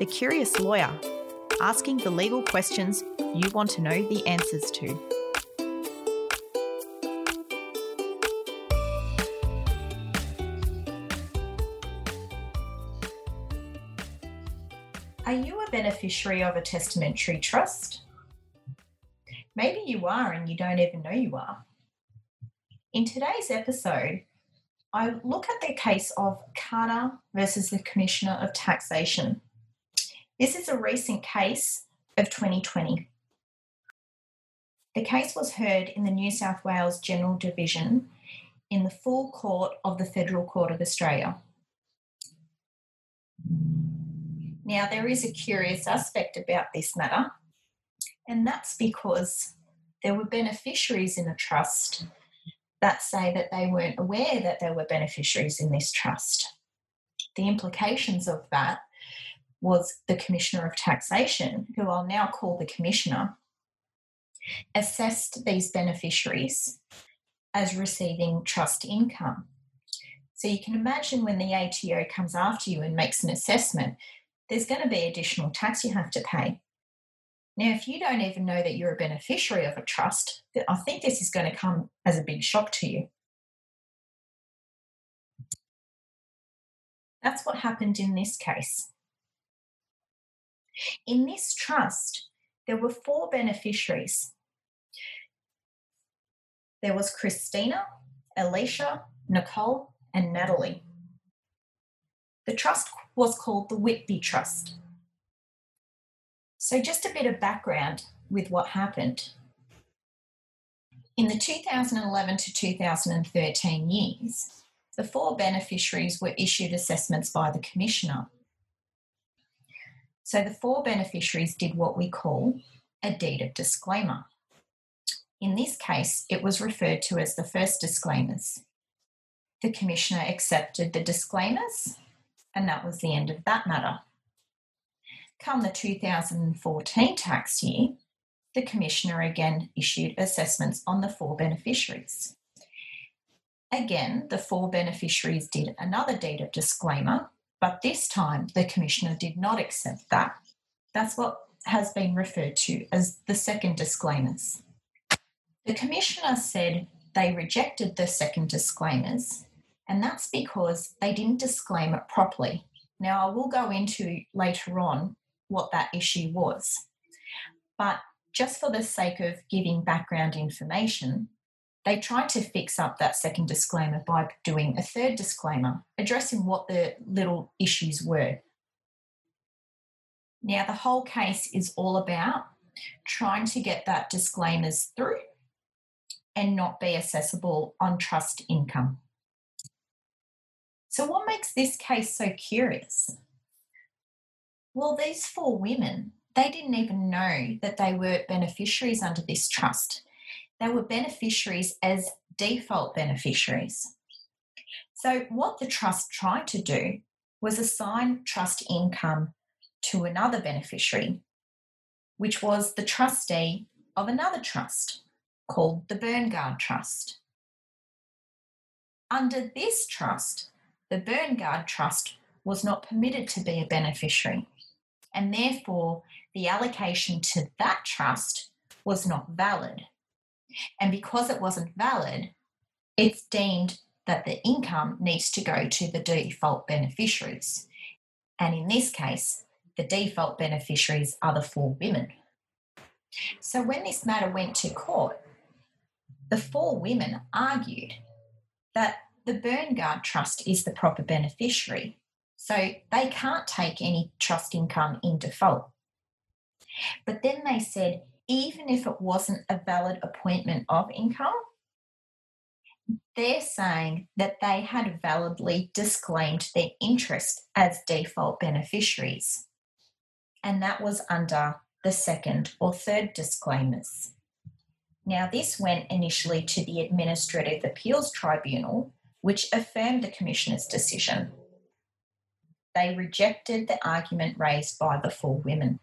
The Curious Lawyer, asking the legal questions you want to know the answers to. Are you a beneficiary of a testamentary trust? Maybe you are and you don't even know you are. In today's episode, I look at the case of Carter versus the Commissioner of Taxation. This is a recent case of 2020. The case was heard in the New South Wales General Division in the full court of the Federal Court of Australia. Now, there is a curious aspect about this matter, and that's because there were beneficiaries in a trust that say that they weren't aware that there were beneficiaries in this trust. The implications of that was the Commissioner of Taxation, who I'll now call the Commissioner, assessed these beneficiaries as receiving trust income. So you can imagine when the ATO comes after you and makes an assessment, there's going to be additional tax you have to pay. Now, if you don't even know that you're a beneficiary of a trust, I think this is going to come as a big shock to you. That's what happened in this case. In this trust, there were four beneficiaries. There was Christina, Alicia, Nicole, and Natalie. The trust was called the Whitby Trust. So, just a bit of background with what happened. In the 2011 to 2013 years, the four beneficiaries were issued assessments by the Commissioner. So, the four beneficiaries did what we call a deed of disclaimer. In this case, it was referred to as the first disclaimers. The Commissioner accepted the disclaimers, and that was the end of that matter. Come the 2014 tax year, the Commissioner again issued assessments on the four beneficiaries. Again, the four beneficiaries did another deed of disclaimer, but this time the Commissioner did not accept that. That's what has been referred to as the second disclaimers. The Commissioner said they rejected the second disclaimers, and that's because they didn't disclaim it properly. Now, I will go into later on what that issue was. But just for the sake of giving background information, they tried to fix up that second disclaimer by doing a third disclaimer, addressing what the little issues were. Now, the whole case is all about trying to get that disclaimers through and not be assessable on trust income. So, what makes this case so curious? Well, these four women, they didn't even know that they were beneficiaries under this trust. They were beneficiaries as default beneficiaries. So, what the trust tried to do was assign trust income to another beneficiary, which was the trustee of another trust called the Burngard Trust. Under this trust, the Burngard Trust was not permitted to be a beneficiary and therefore the allocation to that trust was not valid. And because it wasn't valid, it's deemed that the income needs to go to the default beneficiaries. And in this case, the default beneficiaries are the four women. So when this matter went to court, the four women argued that the Burngard Trust is the proper beneficiary so they can't take any trust income in default. But then they said, even if it wasn't a valid appointment of income, they're saying that they had validly disclaimed their interest as default beneficiaries. And that was under the second or third disclaimers. Now, this went initially to the Administrative Appeals Tribunal, which affirmed the Commissioner's decision they rejected the argument raised by the four women.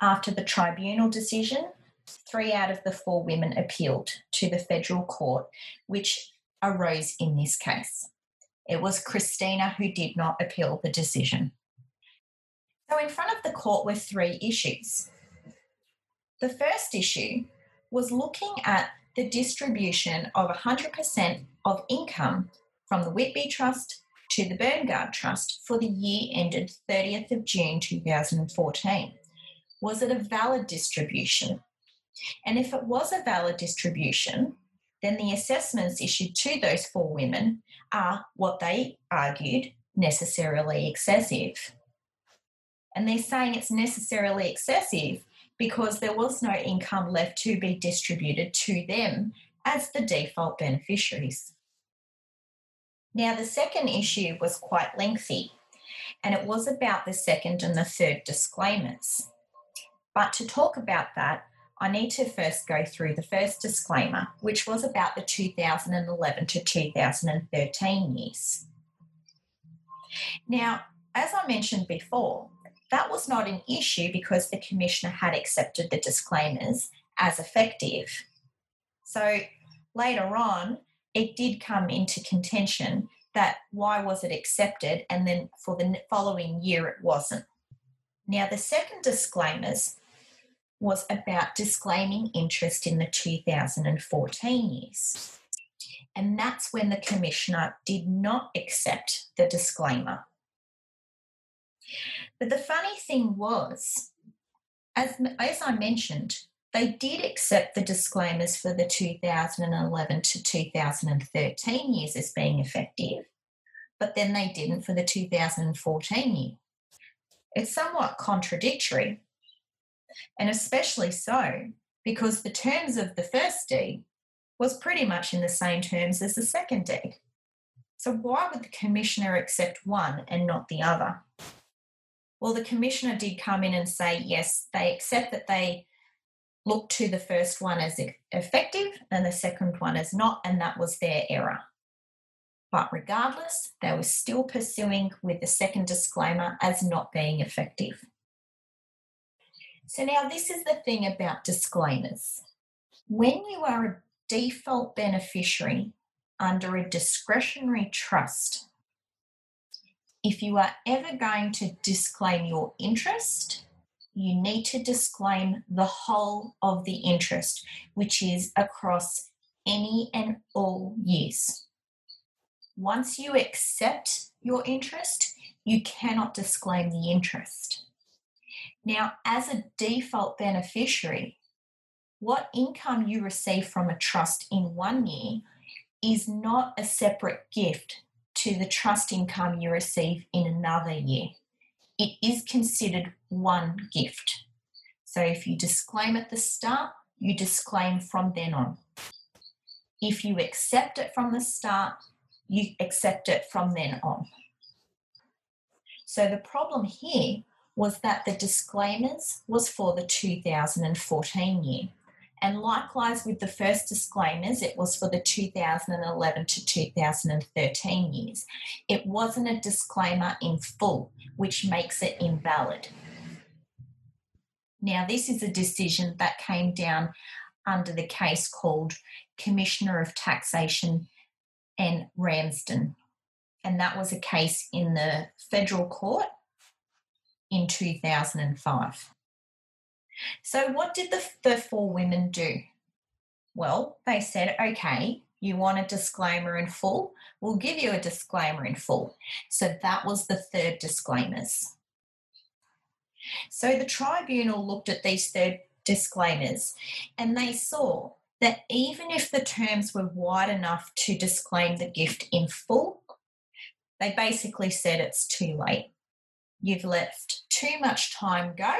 After the tribunal decision, three out of the four women appealed to the federal court, which arose in this case. It was Christina who did not appeal the decision. So, in front of the court were three issues. The first issue was looking at the distribution of 100% of income from the Whitby Trust to the Burngard Trust for the year ended 30th of June 2014. Was it a valid distribution? And if it was a valid distribution, then the assessments issued to those four women are what they argued necessarily excessive. And they're saying it's necessarily excessive because there was no income left to be distributed to them as the default beneficiaries. Now, the second issue was quite lengthy, and it was about the second and the third disclaimers. But to talk about that, I need to first go through the first disclaimer, which was about the 2011 to 2013 years. Now, as I mentioned before, that was not an issue because the Commissioner had accepted the disclaimers as effective. So later on, it did come into contention that why was it accepted and then for the following year it wasn't. Now, the second disclaimers was about disclaiming interest in the 2014 years. And that's when the Commissioner did not accept the disclaimer. But the funny thing was, as, as I mentioned, they did accept the disclaimers for the 2011 to 2013 years as being effective, but then they didn't for the 2014 year. It's somewhat contradictory, and especially so because the terms of the first deed was pretty much in the same terms as the second deed. So, why would the commissioner accept one and not the other? Well, the commissioner did come in and say, yes, they accept that they looked to the first one as effective and the second one as not, and that was their error. But regardless, they were still pursuing with the second disclaimer as not being effective. So, now this is the thing about disclaimers. When you are a default beneficiary under a discretionary trust, if you are ever going to disclaim your interest, you need to disclaim the whole of the interest, which is across any and all years. Once you accept your interest, you cannot disclaim the interest. Now, as a default beneficiary, what income you receive from a trust in one year is not a separate gift to the trust income you receive in another year. It is considered one gift. So if you disclaim at the start, you disclaim from then on. If you accept it from the start, you accept it from then on. So the problem here was that the disclaimers was for the 2014 year. And likewise with the first disclaimers, it was for the 2011 to 2013 years. It wasn't a disclaimer in full, which makes it invalid. Now, this is a decision that came down under the case called Commissioner of Taxation and Ramsden. And that was a case in the federal court in 2005. So, what did the, the four women do? Well, they said, okay, you want a disclaimer in full? We'll give you a disclaimer in full. So, that was the third disclaimers. So, the tribunal looked at these third disclaimers and they saw that even if the terms were wide enough to disclaim the gift in full, they basically said it's too late. You've left too much time go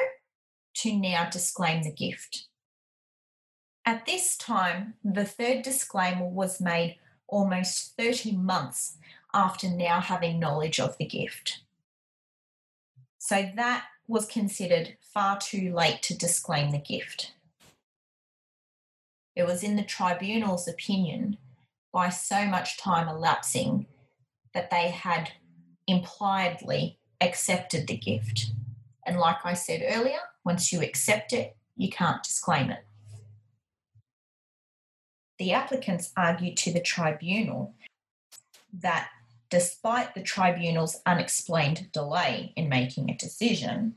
to now disclaim the gift. At this time, the third disclaimer was made almost 30 months after now having knowledge of the gift. So that was considered far too late to disclaim the gift. It was in the tribunal's opinion, by so much time elapsing, that they had impliedly accepted the gift. And like I said earlier, once you accept it, you can't disclaim it. The applicants argued to the tribunal that despite the tribunal's unexplained delay in making a decision,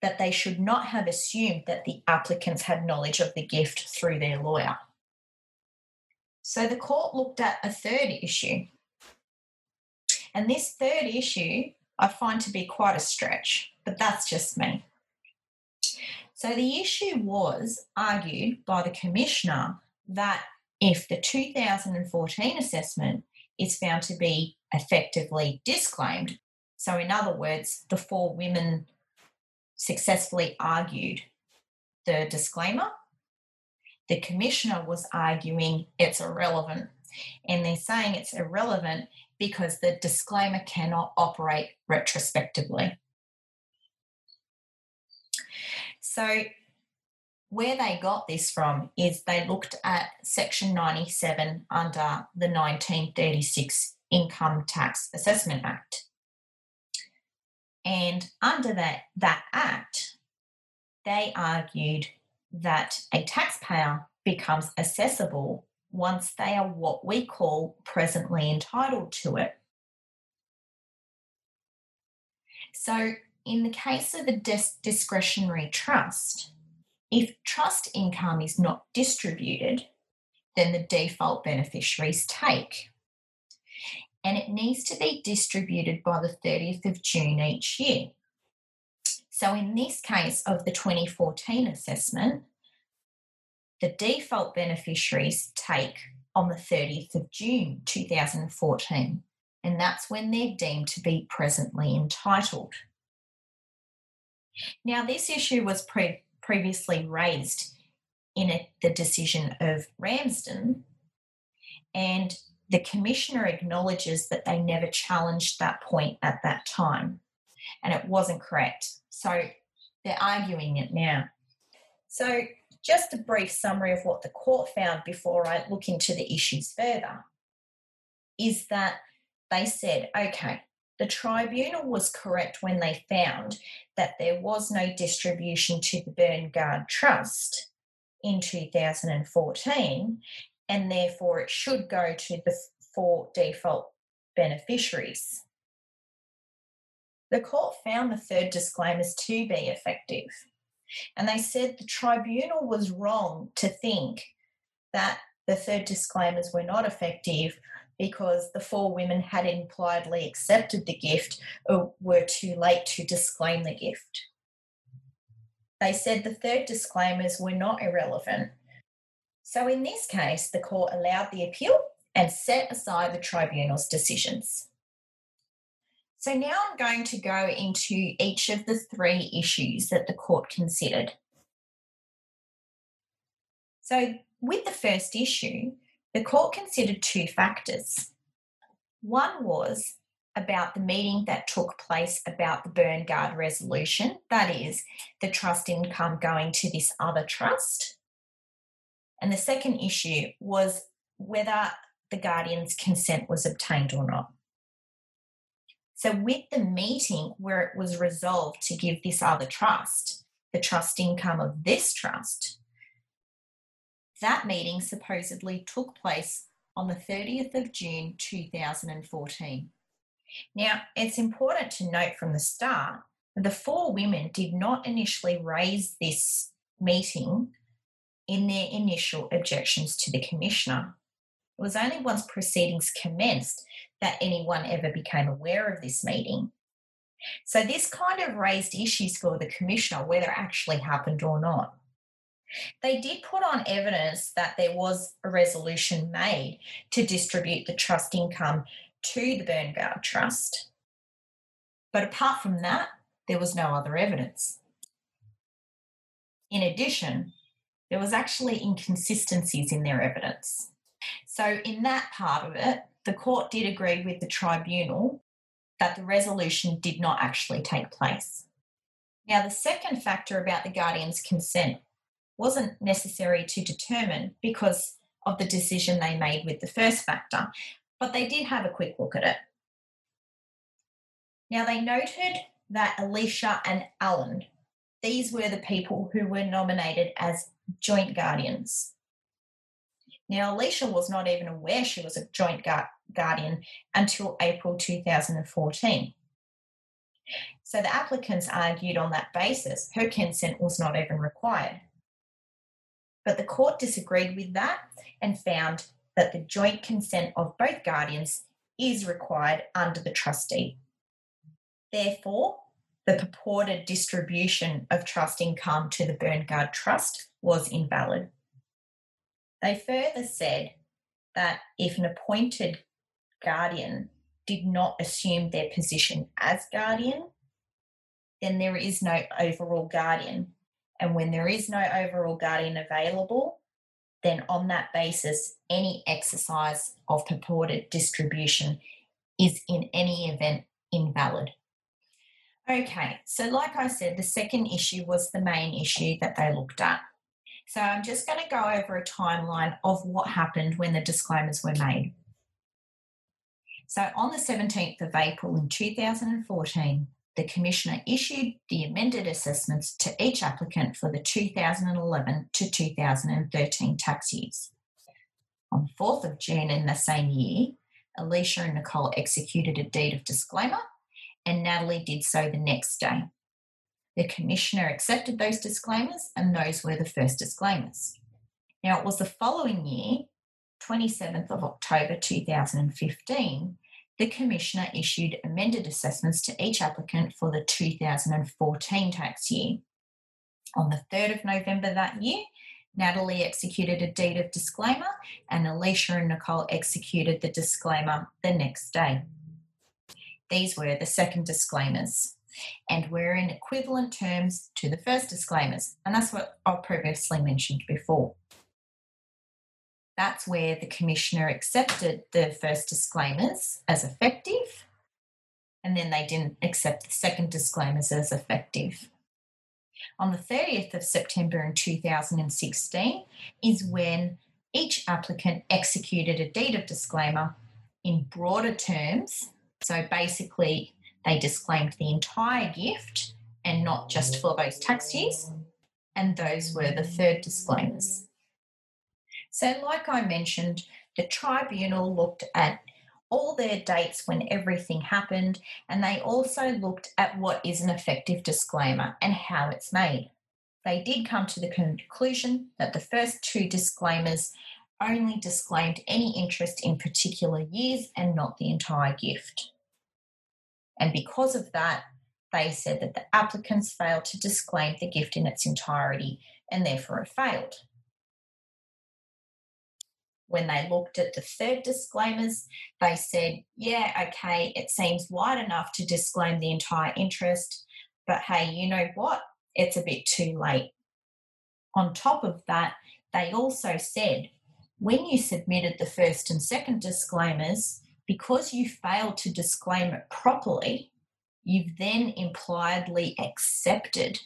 that they should not have assumed that the applicants had knowledge of the gift through their lawyer. So the court looked at a third issue. And this third issue I find to be quite a stretch, but that's just me. So the issue was argued by the Commissioner that if the 2014 assessment is found to be effectively disclaimed, so in other words, the four women successfully argued the disclaimer, the Commissioner was arguing it's irrelevant. And they're saying it's irrelevant because the disclaimer cannot operate retrospectively. So, where they got this from is they looked at Section 97 under the 1936 Income Tax Assessment Act. And under that, that act, they argued that a taxpayer becomes assessable once they are what we call presently entitled to it. So, in the case of a dis- discretionary trust, if trust income is not distributed, then the default beneficiaries take. And it needs to be distributed by the 30th of June each year. So, in this case of the 2014 assessment, the default beneficiaries take on the 30th of June 2014, and that's when they're deemed to be presently entitled. Now, this issue was pre- previously raised in a, the decision of Ramsden, and the Commissioner acknowledges that they never challenged that point at that time, and it wasn't correct. So they're arguing it now. So just a brief summary of what the court found before I look into the issues further is that they said, okay, the tribunal was correct when they found that there was no distribution to the Burngard Trust in 2014, and therefore it should go to the four default beneficiaries. The court found the third disclaimers to be effective and they said the tribunal was wrong to think that the third disclaimers were not effective because the four women had impliedly accepted the gift or were too late to disclaim the gift. They said the third disclaimers were not irrelevant. So, in this case, the court allowed the appeal and set aside the tribunal's decisions. So now I'm going to go into each of the three issues that the court considered. So, with the first issue, the court considered two factors. One was about the meeting that took place about the Burngard resolution, that is, the trust income going to this other trust. And the second issue was whether the guardian's consent was obtained or not. So, with the meeting where it was resolved to give this other trust the trust income of this trust, that meeting supposedly took place on the 30th of June 2014. Now, it's important to note from the start that the four women did not initially raise this meeting in their initial objections to the Commissioner. It was only once proceedings commenced that anyone ever became aware of this meeting. So, this kind of raised issues for the Commissioner whether it actually happened or not. They did put on evidence that there was a resolution made to distribute the trust income to the Burngard Trust. But apart from that, there was no other evidence. In addition, there was actually inconsistencies in their evidence. So, in that part of it, the court did agree with the tribunal that the resolution did not actually take place. Now, the second factor about the guardian's consent wasn't necessary to determine because of the decision they made with the first factor, but they did have a quick look at it. Now, they noted that Alicia and Alan, these were the people who were nominated as joint guardians. Now, Alicia was not even aware she was a joint guardian until April 2014. So the applicants argued on that basis her consent was not even required. But the court disagreed with that and found that the joint consent of both guardians is required under the trustee. Therefore, the purported distribution of trust income to the Burngard Trust was invalid. They further said that if an appointed guardian did not assume their position as guardian, then there is no overall guardian. And when there is no overall guardian available, then on that basis, any exercise of purported distribution is in any event invalid. Okay, so like I said, the second issue was the main issue that they looked at. So I'm just going to go over a timeline of what happened when the disclaimers were made. So on the 17th of April in 2014, the Commissioner issued the amended assessments to each applicant for the 2011 to 2013 tax years. On 4th of June in the same year, Alicia and Nicole executed a deed of disclaimer, and Natalie did so the next day. The Commissioner accepted those disclaimers, and those were the first disclaimers. Now, it was the following year, 27th of October 2015, the Commissioner issued amended assessments to each applicant for the 2014 tax year. On the 3rd of November that year, Natalie executed a deed of disclaimer, and Alicia and Nicole executed the disclaimer the next day. These were the second disclaimers and were in equivalent terms to the first disclaimers, and that's what I've previously mentioned before that's where the commissioner accepted the first disclaimers as effective, and then they didn't accept the second disclaimers as effective. On the 30th of September in 2016 is when each applicant executed a deed of disclaimer in broader terms. So basically, they disclaimed the entire gift and not just for those tax years. And those were the third disclaimers. So, like I mentioned, the tribunal looked at all their dates when everything happened, and they also looked at what is an effective disclaimer and how it's made. They did come to the conclusion that the first two disclaimers only disclaimed any interest in particular years and not the entire gift. And because of that, they said that the applicants failed to disclaim the gift in its entirety and therefore it failed when they looked at the third disclaimers, they said, yeah, okay, it seems wide enough to disclaim the entire interest, but hey, you know what? It's a bit too late. On top of that, they also said, when you submitted the first and second disclaimers, because you failed to disclaim it properly, you've then impliedly accepted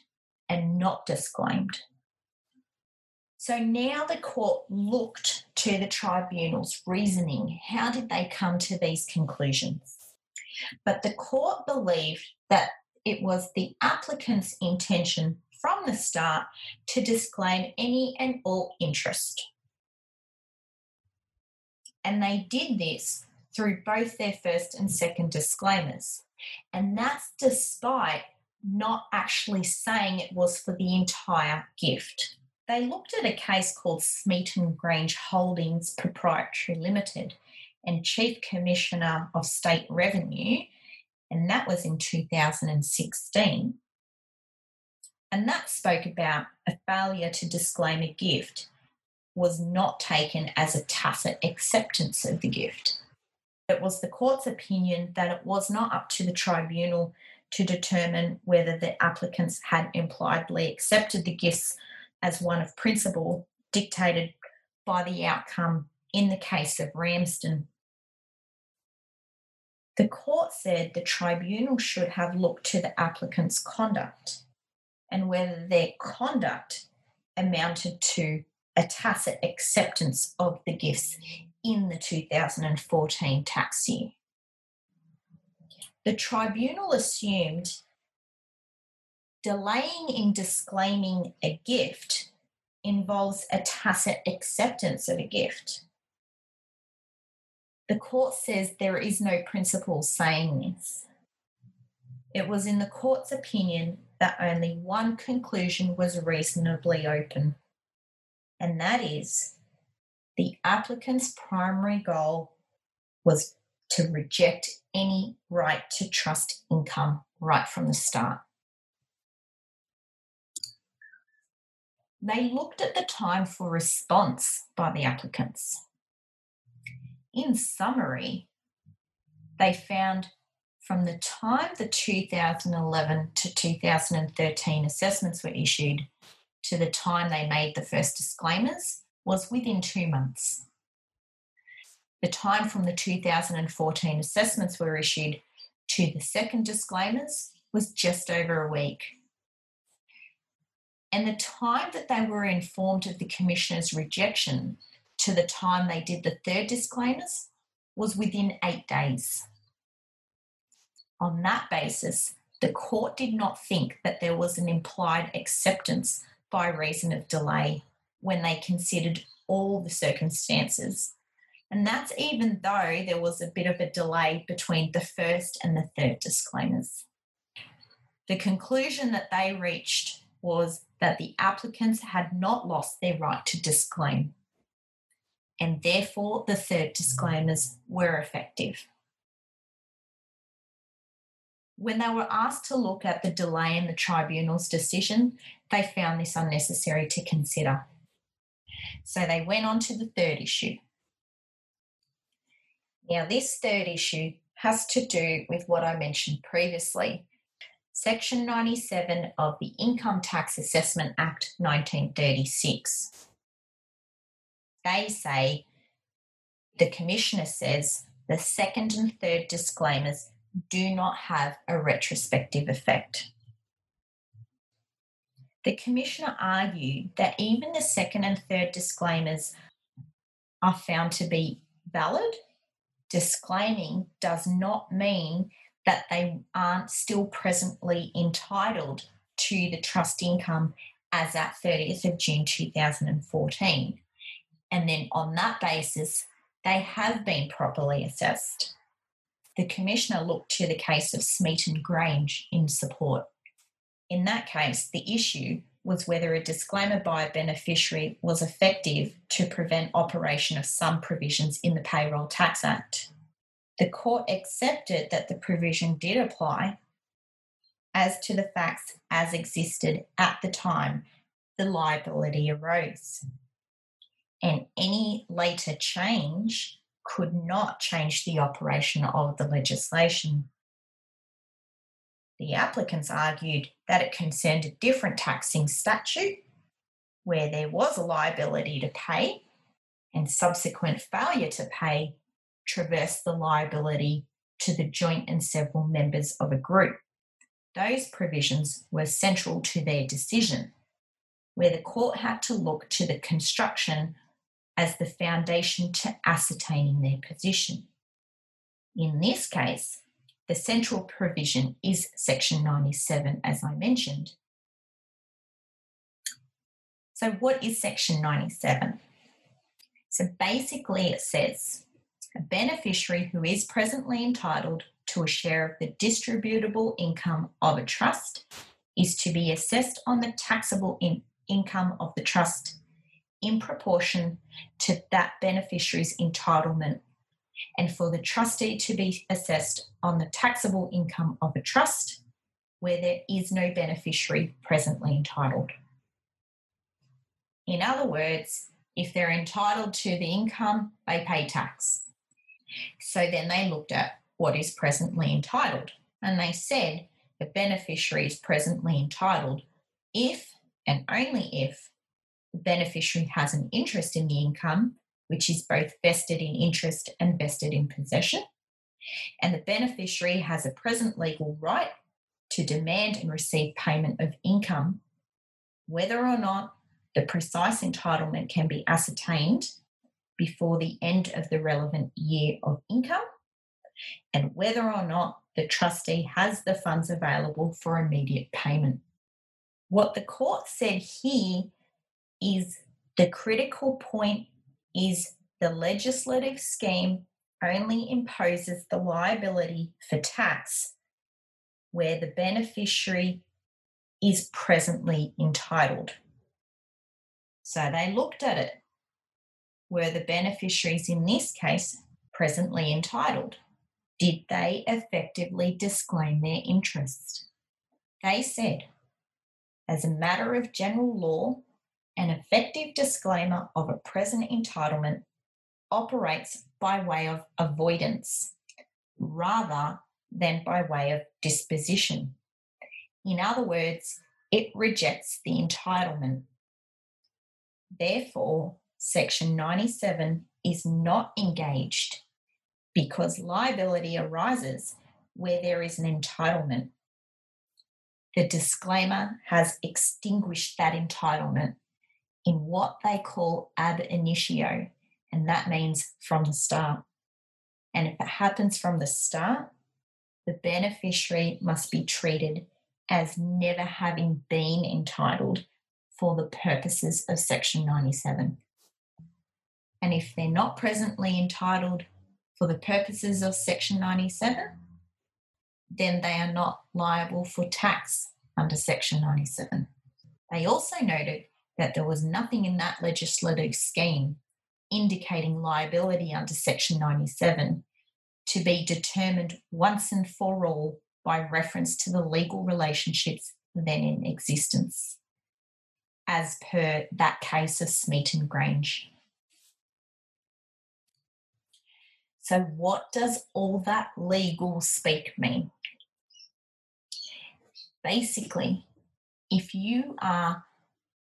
and not disclaimed. So now the court looked to the tribunal's reasoning. How did they come to these conclusions? But the court believed that it was the applicant's intention from the start to disclaim any and all interest. And they did this through both their first and second disclaimers. And that's despite not actually saying it was for the entire gift they looked at a case called Smeaton Grange Holdings Proprietary Limited and Chief Commissioner of State Revenue, and that was in 2016. And that spoke about a failure to disclaim a gift was not taken as a tacit acceptance of the gift. It was the court's opinion that it was not up to the tribunal to determine whether the applicants had impliedly accepted the gifts as one of principle dictated by the outcome in the case of Ramsden. The court said the tribunal should have looked to the applicant's conduct and whether their conduct amounted to a tacit acceptance of the gifts in the 2014 tax year. The tribunal assumed delaying in disclaiming a gift involves a tacit acceptance of a gift. The court says there is no principle saying this. It was in the court's opinion that only one conclusion was reasonably open, and that is the applicant's primary goal was to reject any right to trust income right from the start. They looked at the time for response by the applicants. In summary, they found from the time the 2011 to 2013 assessments were issued to the time they made the first disclaimers was within two months. The time from the 2014 assessments were issued to the second disclaimers was just over a week. And the time that they were informed of the Commissioner's rejection to the time they did the third disclaimers was within eight days. On that basis, the court did not think that there was an implied acceptance by reason of delay when they considered all the circumstances. And that's even though there was a bit of a delay between the first and the third disclaimers. The conclusion that they reached was that the applicants had not lost their right to disclaim, and therefore the third disclaimers were effective. When they were asked to look at the delay in the tribunal's decision, they found this unnecessary to consider. So they went on to the third issue. Now, this third issue has to do with what I mentioned previously Section 97 of the Income Tax Assessment Act 1936. They say, the Commissioner says, the second and third disclaimers do not have a retrospective effect. The Commissioner argued that even the second and third disclaimers are found to be valid. Disclaiming does not mean that they aren't still presently entitled to the trust income as at 30th of June 2014. And then on that basis, they have been properly assessed. The Commissioner looked to the case of Smeaton Grange in support. In that case, the issue was whether a disclaimer by a beneficiary was effective to prevent operation of some provisions in the Payroll Tax Act the court accepted that the provision did apply as to the facts as existed at the time the liability arose. And any later change could not change the operation of the legislation. The applicants argued that it concerned a different taxing statute where there was a liability to pay and subsequent failure to pay traversed the liability to the joint and several members of a group. Those provisions were central to their decision, where the court had to look to the construction as the foundation to ascertaining their position. In this case, the central provision is Section 97, as I mentioned. So, what is Section 97? So, basically, it says a beneficiary who is presently entitled to a share of the distributable income of a trust is to be assessed on the taxable in- income of the trust in proportion to that beneficiary's entitlement and for the trustee to be assessed on the taxable income of a trust where there is no beneficiary presently entitled. In other words, if they're entitled to the income, they pay tax. So then they looked at what is presently entitled and they said the beneficiary is presently entitled if and only if the beneficiary has an interest in the income, which is both vested in interest and vested in possession, and the beneficiary has a present legal right to demand and receive payment of income, whether or not the precise entitlement can be ascertained before the end of the relevant year of income and whether or not the trustee has the funds available for immediate payment. What the court said here is the critical point is the legislative scheme only imposes the liability for tax where the beneficiary is presently entitled. So they looked at it. Were the beneficiaries in this case presently entitled? Did they effectively disclaim their interest? They said, as a matter of general law, an effective disclaimer of a present entitlement operates by way of avoidance rather than by way of disposition. In other words, it rejects the entitlement. Therefore, Section 97 is not engaged because liability arises where there is an entitlement. The disclaimer has extinguished that entitlement in what they call ab initio, and that means from the start. And if it happens from the start, the beneficiary must be treated as never having been entitled for the purposes of Section 97. And if they're not presently entitled for the purposes of Section 97, then they are not liable for tax under Section 97. They also noted that there was nothing in that legislative scheme indicating liability under Section 97 to be determined once and for all by reference to the legal relationships then in existence, as per that case of Smeaton Grange. So, what does all that legal speak mean? Basically, if you are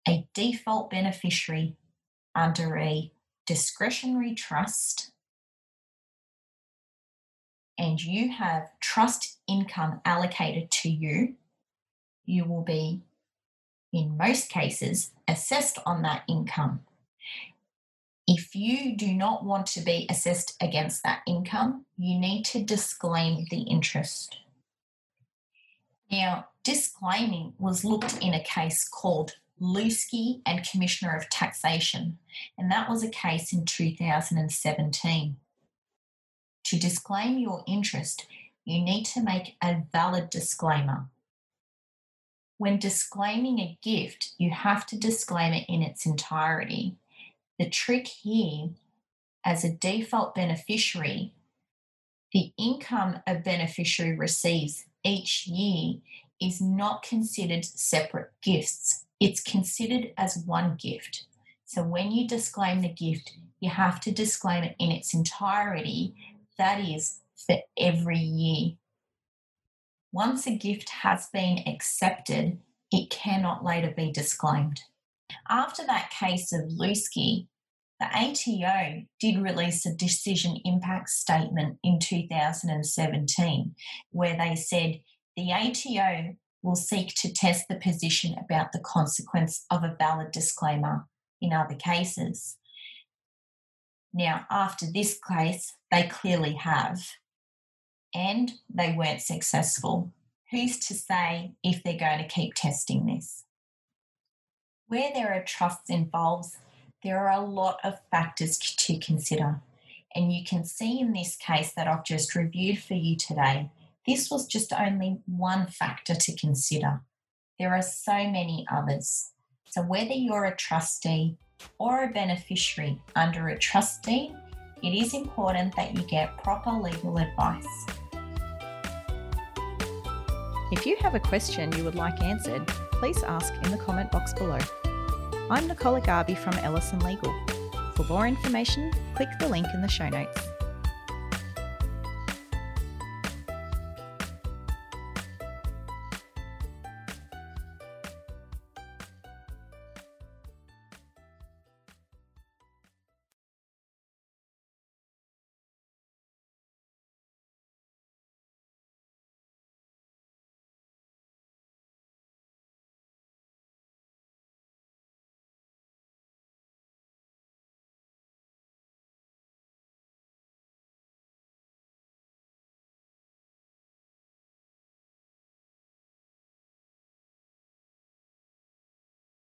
a default beneficiary under a discretionary trust and you have trust income allocated to you, you will be, in most cases, assessed on that income. If you do not want to be assessed against that income, you need to disclaim the interest. Now, disclaiming was looked in a case called Lewski and Commissioner of Taxation, and that was a case in 2017. To disclaim your interest, you need to make a valid disclaimer. When disclaiming a gift, you have to disclaim it in its entirety. The trick here, as a default beneficiary, the income a beneficiary receives each year is not considered separate gifts it's considered as one gift. So when you disclaim the gift, you have to disclaim it in its entirety, that is, for every year. Once a gift has been accepted, it cannot later be disclaimed. After that case of Lewski, the ATO did release a decision impact statement in 2017 where they said the ATO will seek to test the position about the consequence of a valid disclaimer in other cases. Now, after this case, they clearly have, and they weren't successful. Who's to say if they're going to keep testing this? Where there are trusts involved, there are a lot of factors to consider. And you can see in this case that I've just reviewed for you today this was just only one factor to consider. There are so many others. So, whether you're a trustee or a beneficiary under a trustee, it is important that you get proper legal advice. If you have a question you would like answered, please ask in the comment box below. I'm Nicola Garby from Ellison Legal. For more information, click the link in the show notes.